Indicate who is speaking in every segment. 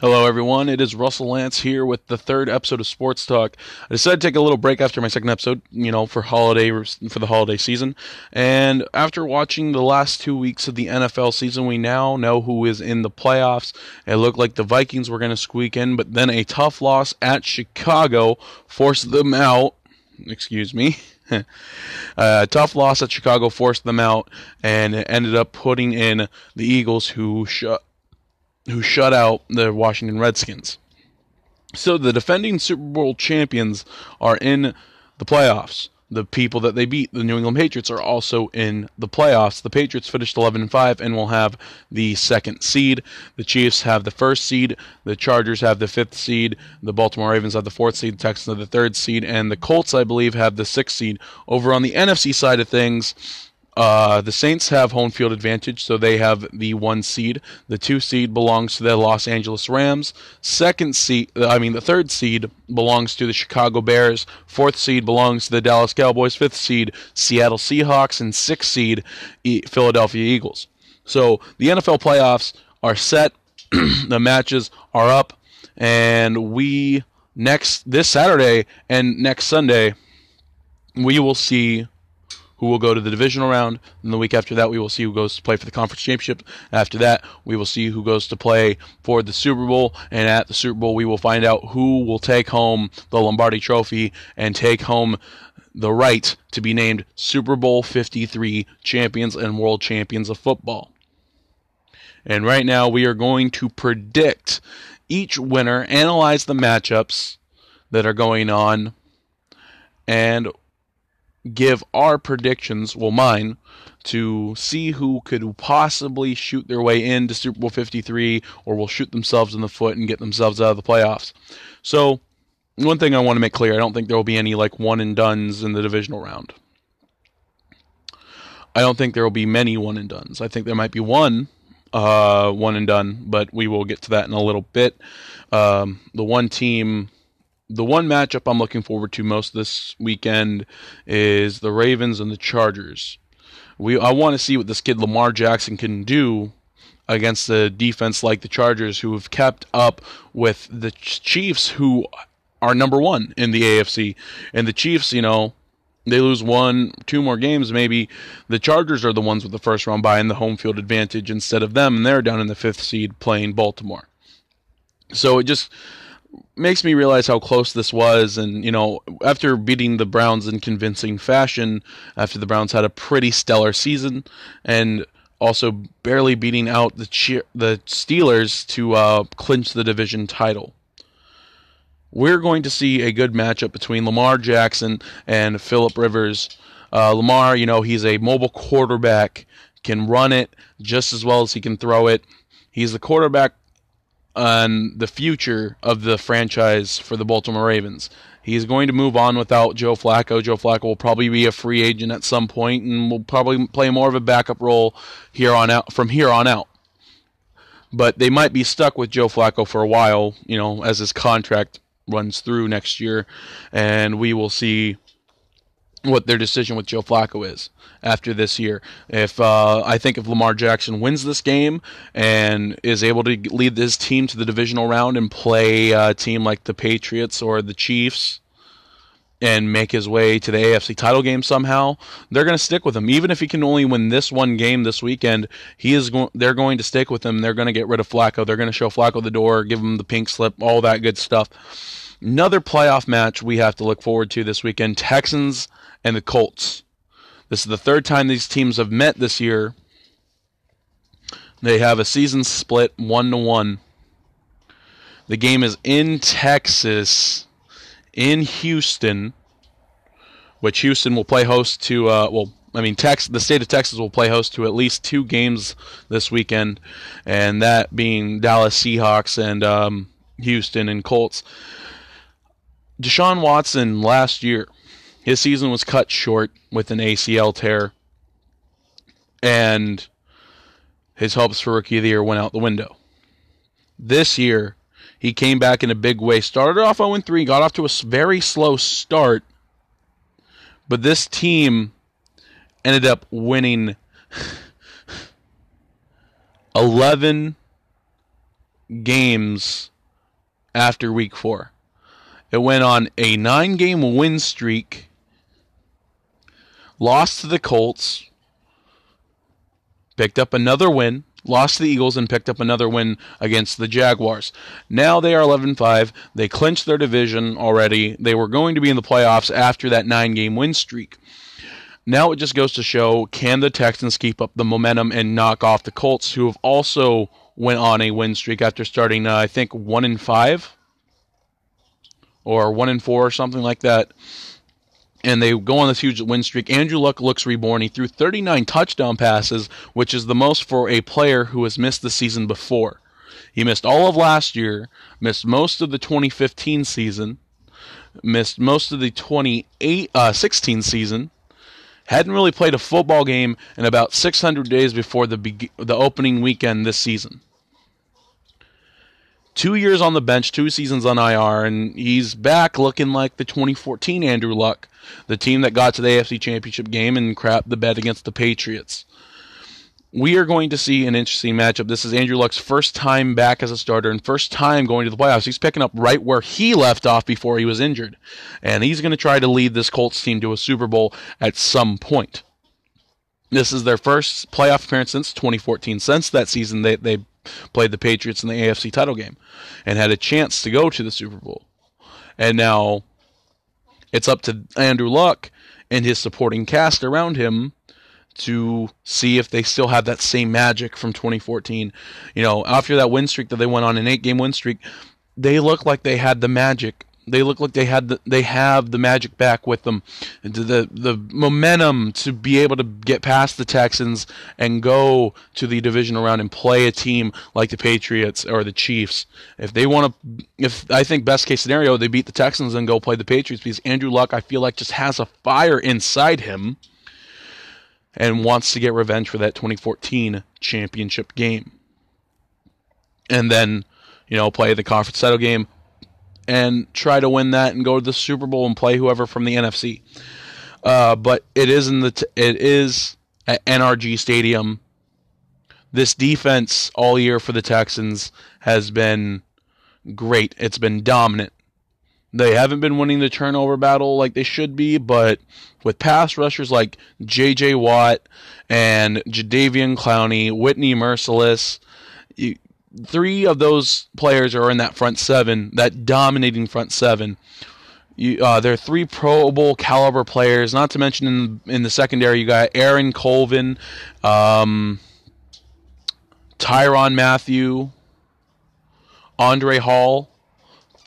Speaker 1: Hello, everyone. It is Russell Lance here with the third episode of Sports Talk. I decided to take a little break after my second episode, you know, for holiday for the holiday season. And after watching the last two weeks of the NFL season, we now know who is in the playoffs. It looked like the Vikings were going to squeak in, but then a tough loss at Chicago forced them out. Excuse me. a tough loss at Chicago forced them out, and it ended up putting in the Eagles, who shut who shut out the Washington Redskins. So the defending Super Bowl champions are in the playoffs. The people that they beat, the New England Patriots, are also in the playoffs. The Patriots finished 11 and 5 and will have the second seed. The Chiefs have the first seed. The Chargers have the fifth seed. The Baltimore Ravens have the fourth seed. The Texans have the third seed, and the Colts, I believe, have the sixth seed. Over on the NFC side of things, uh, the Saints have home field advantage, so they have the one seed. The two seed belongs to the Los Angeles Rams. Second seed, I mean, the third seed belongs to the Chicago Bears. Fourth seed belongs to the Dallas Cowboys. Fifth seed, Seattle Seahawks, and sixth seed, Philadelphia Eagles. So the NFL playoffs are set. the matches are up, and we next this Saturday and next Sunday we will see who will go to the divisional round. And the week after that, we will see who goes to play for the conference championship. After that, we will see who goes to play for the Super Bowl. And at the Super Bowl, we will find out who will take home the Lombardi Trophy and take home the right to be named Super Bowl 53 champions and world champions of football. And right now, we are going to predict each winner, analyze the matchups that are going on, and give our predictions, well, mine, to see who could possibly shoot their way into Super Bowl 53 or will shoot themselves in the foot and get themselves out of the playoffs. So, one thing I want to make clear I don't think there will be any like one and duns in the divisional round. I don't think there will be many one and duns. I think there might be one uh, one and done, but we will get to that in a little bit. Um, the one team the one matchup I'm looking forward to most this weekend is the Ravens and the Chargers. We I want to see what this kid Lamar Jackson can do against a defense like the Chargers, who have kept up with the Chiefs, who are number one in the AFC. And the Chiefs, you know, they lose one, two more games, maybe the Chargers are the ones with the first round bye and the home field advantage instead of them, and they're down in the fifth seed playing Baltimore. So it just makes me realize how close this was. And, you know, after beating the Browns in convincing fashion, after the Browns had a pretty stellar season, and also barely beating out the cheer- the Steelers to uh, clinch the division title. We're going to see a good matchup between Lamar Jackson and Philip Rivers. Uh, Lamar, you know, he's a mobile quarterback, can run it just as well as he can throw it. He's the quarterback on the future of the franchise for the Baltimore Ravens. He's going to move on without Joe Flacco. Joe Flacco will probably be a free agent at some point and will probably play more of a backup role here on out from here on out. But they might be stuck with Joe Flacco for a while, you know, as his contract runs through next year, and we will see what their decision with Joe Flacco is after this year. If uh, I think if Lamar Jackson wins this game and is able to lead this team to the divisional round and play a team like the Patriots or the Chiefs and make his way to the AFC title game somehow, they're going to stick with him. Even if he can only win this one game this weekend, he is they're going to stick with him. They're going to get rid of Flacco. They're going to show Flacco the door, give him the pink slip, all that good stuff. Another playoff match we have to look forward to this weekend Texans and the Colts. This is the third time these teams have met this year. They have a season split one to one. The game is in Texas, in Houston, which Houston will play host to. Uh, well, I mean, Tex, the state of Texas will play host to at least two games this weekend, and that being Dallas Seahawks and um, Houston and Colts. Deshaun Watson last year, his season was cut short with an ACL tear, and his hopes for rookie of the year went out the window. This year, he came back in a big way. Started off 0 3, got off to a very slow start, but this team ended up winning 11 games after week four. It went on a nine game win streak, lost to the Colts, picked up another win, lost to the Eagles, and picked up another win against the Jaguars. Now they are 11 5. They clinched their division already. They were going to be in the playoffs after that nine game win streak. Now it just goes to show can the Texans keep up the momentum and knock off the Colts, who have also went on a win streak after starting, uh, I think, one in five or one in four or something like that. And they go on this huge win streak. Andrew Luck looks reborn. He threw 39 touchdown passes, which is the most for a player who has missed the season before. He missed all of last year, missed most of the 2015 season, missed most of the 2016 uh, season, hadn't really played a football game in about 600 days before the be- the opening weekend this season two years on the bench, two seasons on IR, and he's back looking like the 2014 Andrew Luck, the team that got to the AFC Championship game and crapped the bed against the Patriots. We are going to see an interesting matchup. This is Andrew Luck's first time back as a starter and first time going to the playoffs. He's picking up right where he left off before he was injured. And he's going to try to lead this Colts team to a Super Bowl at some point. This is their first playoff appearance since 2014. Since that season, they, they played the Patriots in the AFC title game and had a chance to go to the Super Bowl. And now it's up to Andrew Luck and his supporting cast around him to see if they still have that same magic from 2014. You know, after that win streak that they went on an eight game win streak, they look like they had the magic they look like they had the, they have the magic back with them, the the momentum to be able to get past the Texans and go to the divisional round and play a team like the Patriots or the Chiefs. If they want to, if I think best case scenario they beat the Texans and go play the Patriots because Andrew Luck I feel like just has a fire inside him and wants to get revenge for that 2014 championship game. And then, you know, play the conference title game, and try to win that and go to the Super Bowl and play whoever from the NFC. Uh, but it is in the t- it is at NRG Stadium. This defense all year for the Texans has been great. It's been dominant. They haven't been winning the turnover battle like they should be, but with pass rushers like J.J. Watt and Jadeveon Clowney, Whitney Mercilus, you, three of those players are in that front seven, that dominating front seven. You, uh, they're three Pro Bowl caliber players. Not to mention in in the secondary, you got Aaron Colvin, um, Tyrann Mathieu, Andre Hal,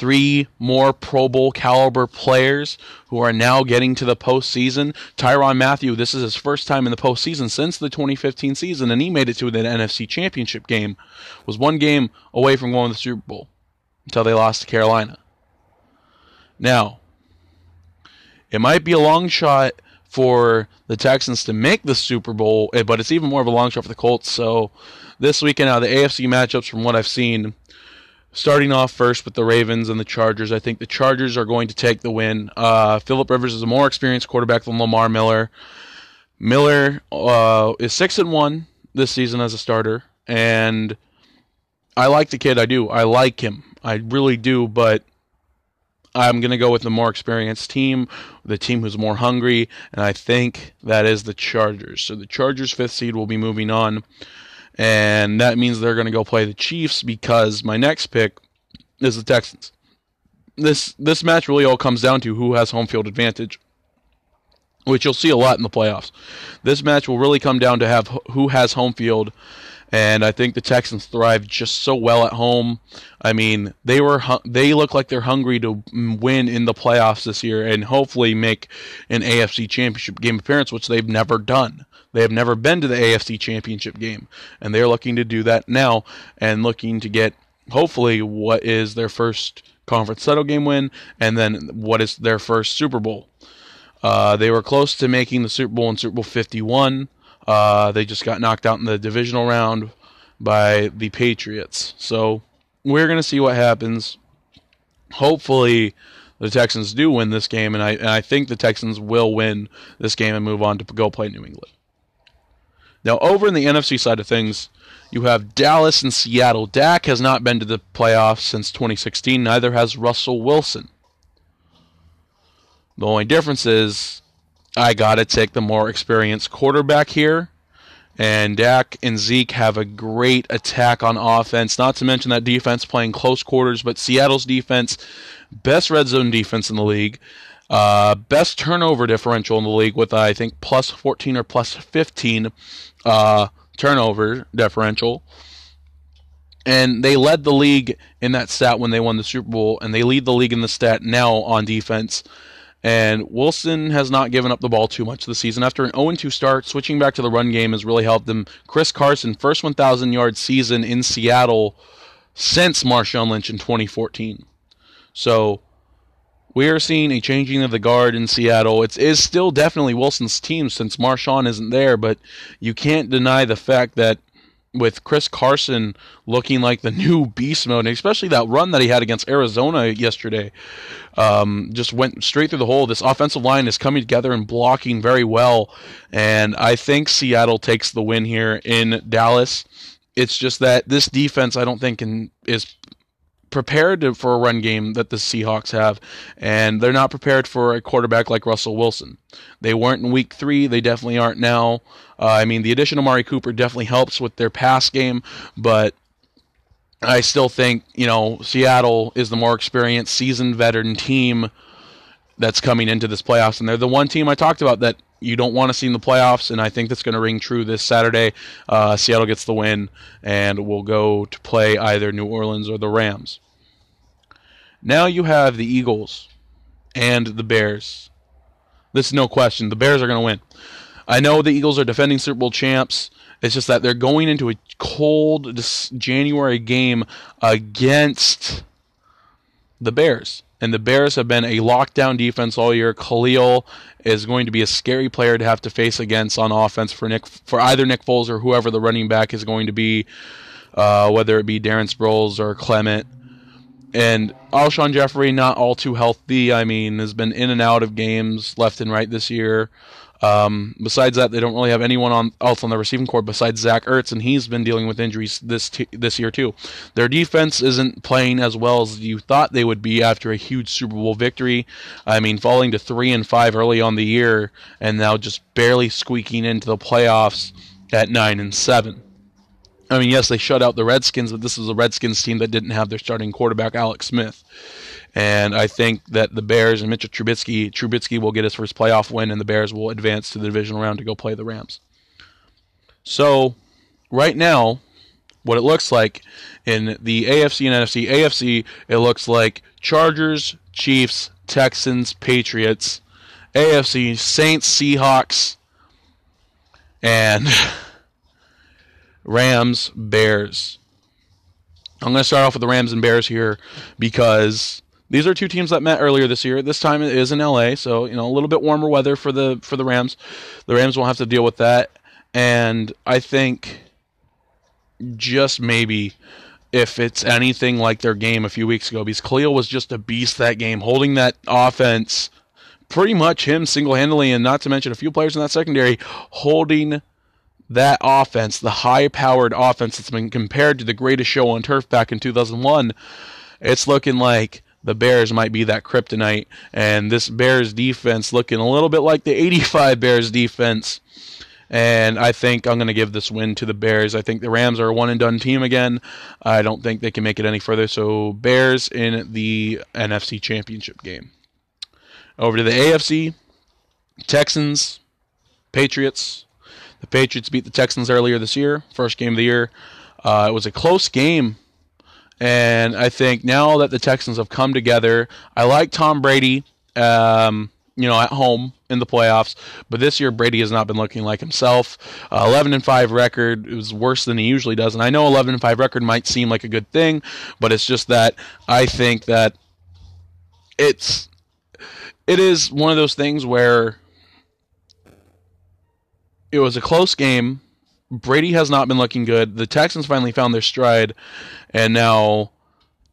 Speaker 1: three more Pro Bowl caliber players who are now getting to the postseason. Tyrann Mathieu, this is his first time in the postseason since the 2015 season, and he made it to the NFC Championship game. Was one game away from going to the Super Bowl until they lost to Carolina. Now, it might be a long shot for the Texans to make the Super Bowl, eh, but it's even more of a long shot for the Colts. So this weekend, now the AFC matchups, from what I've seen, starting off first with the Ravens and the Chargers. I think the Chargers are going to take the win. Uh, Philip Rivers is a more experienced quarterback than Lamar Miller. Miller uh, is six and one this season as a starter, and I like the kid. I do. I like him. I really do. But I'm going to go with the more experienced team, the team who's more hungry, and I think that is the Chargers. So the Chargers' fifth seed will be moving on and that means they're going to go play the Chiefs because my next pick is the Texans. This this match really all comes down to who has home field advantage, which you'll see a lot in the playoffs. This match will really come down to have who has home field, and I think the Texans thrive just so well at home. I mean, they were they look like they're hungry to win in the playoffs this year and hopefully make an AFC Championship game appearance, which they've never done. They have never been to the AFC Championship game, and they're looking to do that now and looking to get hopefully what is their first conference title game win, and then what is their first Super Bowl. Uh, they were close to making the Super Bowl in Super Bowl 51. Uh, they just got knocked out in the divisional round by the Patriots. So we're going to see what happens. Hopefully, the Texans do win this game, and I, and I think the Texans will win this game and move on to go play New England. Now, over in the NFC side of things, You have Dallas and Seattle. Dak has not been to the playoffs since 2016. Neither has Russell Wilson. The only difference is I got to take the more experienced quarterback here. And Dak and Zeke have a great attack on offense. Not to mention that defense playing close quarters, but Seattle's defense, best red zone defense in the league, uh, best turnover differential in the league with I think plus 14 or plus 15 uh, turnover differential. And they led the league in that stat when they won the Super Bowl, and they lead the league in the stat now on defense. And Wilson has not given up the ball too much this season. After an 0 2 start, switching back to the run game has really helped them. Chris Carson, first 1,000 yard season in Seattle since Marshawn Lynch in 2014. So we are seeing a changing of the guard in Seattle. It is still definitely Wilson's team since Marshawn isn't there, but you can't deny the fact that with Chris Carson looking like the new beast mode, especially that run that he had against Arizona yesterday, um, just went straight through the hole. This offensive line is coming together and blocking very well, and I think Seattle takes the win here in Dallas. It's just that this defense, I don't think, can, is prepared to, for a run game that the Seahawks have, and they're not prepared for a quarterback like Russell Wilson. They weren't in Week Three; they definitely aren't now. Uh, I mean, the addition of Mari Cooper definitely helps with their pass game, but I still think you know Seattle is the more experienced, seasoned veteran team that's coming into this playoffs, and they're the one team I talked about that you don't want to see in the playoffs, and I think that's going to ring true this Saturday. Uh, Seattle gets the win, and will go to play either New Orleans or the Rams. Now you have the Eagles and the Bears. This is no question. The Bears are going to win. I know the Eagles are defending Super Bowl champs. It's just that they're going into a cold January game against the Bears. And the Bears have been a lockdown defense all year. Khalil is going to be a scary player to have to face against on offense for Nick for either Nick Foles or whoever the running back is going to be, uh, whether it be Darren Sproles or Clement. And Alshon Jeffery, not all too healthy. I mean, has been in and out of games left and right this year. Um, besides that, they don't really have anyone on, else on the receiving corps besides Zach Ertz, and he's been dealing with injuries this t- this year too. Their defense isn't playing as well as you thought they would be after a huge Super Bowl victory. I mean, falling to three and five early on the year, and now just barely squeaking into the playoffs at nine and seven. I mean, yes, they shut out the Redskins, but this was a Redskins team that didn't have their starting quarterback, Alex Smith. And I think that the Bears and Mitchell Trubisky, Trubisky will get his first playoff win, and the Bears will advance to the divisional round to go play the Rams. So, right now, what it looks like in the AFC and NFC, AFC, it looks like Chargers, Chiefs, Texans, Patriots, AFC, Saints, Seahawks, and Rams, Bears. I'm going to start off with the Rams and Bears here because these are two teams that met earlier this year. This time it is in LA, so you know a little bit warmer weather for the for the Rams. The Rams won't have to deal with that, and I think just maybe if it's anything like their game a few weeks ago, because Khalil was just a beast that game, holding that offense pretty much him single handedly, and not to mention a few players in that secondary holding that offense, the high powered offense that's been compared to the greatest show on turf back in 2001. It's looking like the Bears might be that kryptonite. And this Bears defense looking a little bit like the 85 Bears defense. And I think I'm going to give this win to the Bears. I think the Rams are a one and done team again. I don't think they can make it any further. So, Bears in the NFC Championship game. Over to the AFC Texans, Patriots. The Patriots beat the Texans earlier this year, first game of the year. Uh, it was a close game and I think now that the Texans have come together, I like Tom Brady, um, you know, at home in the playoffs. But this year, Brady has not been looking like himself. Uh, 11 and 5 record is worse than he usually does. And I know 11 and 5 record might seem like a good thing, but it's just that I think that it's it is one of those things where it was a close game Brady has not been looking good. The Texans finally found their stride, and now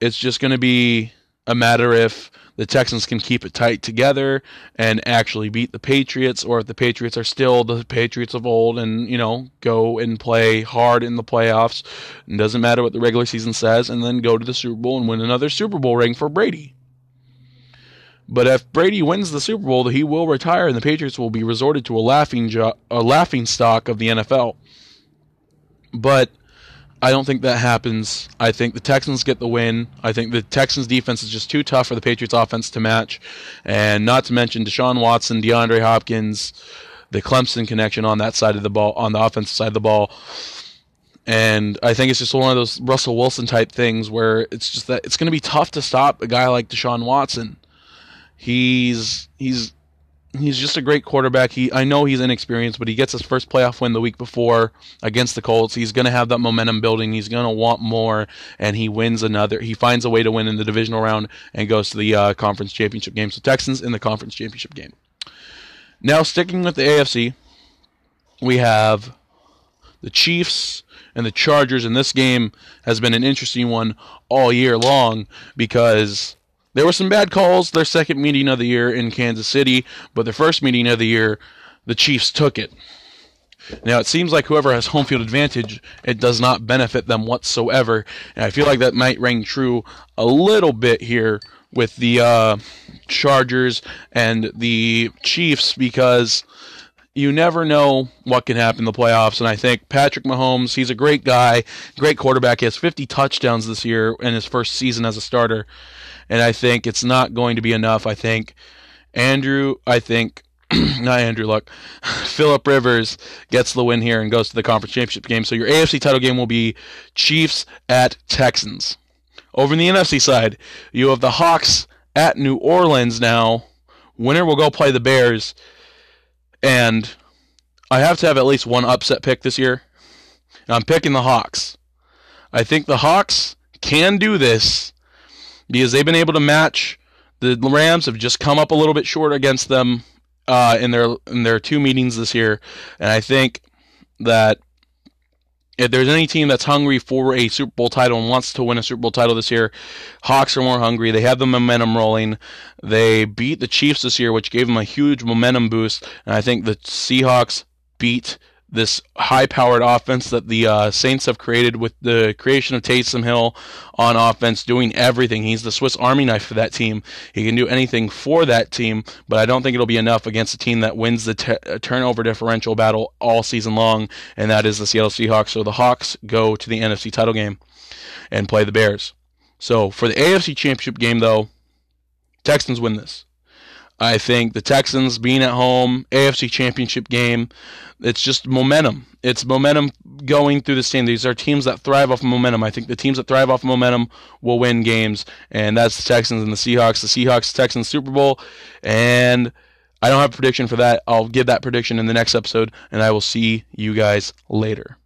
Speaker 1: it's just going to be a matter if the Texans can keep it tight together and actually beat the Patriots, or if the Patriots are still the Patriots of old and, you know, go and play hard in the playoffs. It doesn't matter what the regular season says, and then go to the Super Bowl and win another Super Bowl ring for Brady. But if Brady wins the Super Bowl, he will retire, and the Patriots will be resorted to a laughing jo- a laughing stock of the NFL. But I don't think that happens. I think the Texans get the win. I think the Texans defense is just too tough for the Patriots offense to match. And not to mention Deshaun Watson, DeAndre Hopkins, the Clemson connection on that side of the ball, on the offensive side of the ball. And I think it's just one of those Russell Wilson type things where it's just that it's going to be tough to stop a guy like Deshaun Watson. He's he's he's just a great quarterback. He I know he's inexperienced, but he gets his first playoff win the week before against the Colts. He's going to have that momentum building. He's going to want more, and he wins another. He finds a way to win in the divisional round and goes to the uh, conference championship game. So Texans in the conference championship game. Now sticking with the AFC, we have the Chiefs and the Chargers, and this game has been an interesting one all year long because there were some bad calls their second meeting of the year in Kansas City, but their first meeting of the year, the Chiefs took it. Now it seems like whoever has home field advantage, it does not benefit them whatsoever, and I feel like that might ring true a little bit here with the uh, Chargers and the Chiefs because you never know what can happen in the playoffs. And I think Patrick Mahomes, he's a great guy, great quarterback. He has 50 touchdowns this year in his first season as a starter and I think it's not going to be enough. I think Andrew, I think not Andrew Luck, Philip Rivers gets the win here and goes to the conference championship game. So your AFC title game will be Chiefs at Texans. Over in the NFC side, you have the Hawks at New Orleans now. Winner will go play the Bears. And I have to have at least one upset pick this year. And I'm picking the Hawks. I think the Hawks can do this because they've been able to match. The Rams have just come up a little bit short against them uh, in their in their two meetings this year, and I think that if there's any team that's hungry for a Super Bowl title and wants to win a Super Bowl title this year, Hawks are more hungry. They have the momentum rolling. They beat the Chiefs this year, which gave them a huge momentum boost, and I think the Seahawks beat this high-powered offense that the uh, Saints have created with the creation of Taysom Hill on offense, doing everything. He's the Swiss Army knife for that team. He can do anything for that team, but I don't think it'll be enough against a team that wins the t- uh, turnover differential battle all season long, and that is the Seattle Seahawks. So the Hawks go to the NFC title game and play the Bears. So for the AFC Championship game, though, Texans win this. I think the Texans being at home, AFC Championship game, it's just momentum. It's momentum going through the team. These are teams that thrive off of momentum. I think the teams that thrive off of momentum will win games, and that's the Texans and the Seahawks. The Seahawks Texans Super Bowl, and I don't have a prediction for that. I'll give that prediction in the next episode, and I will see you guys later.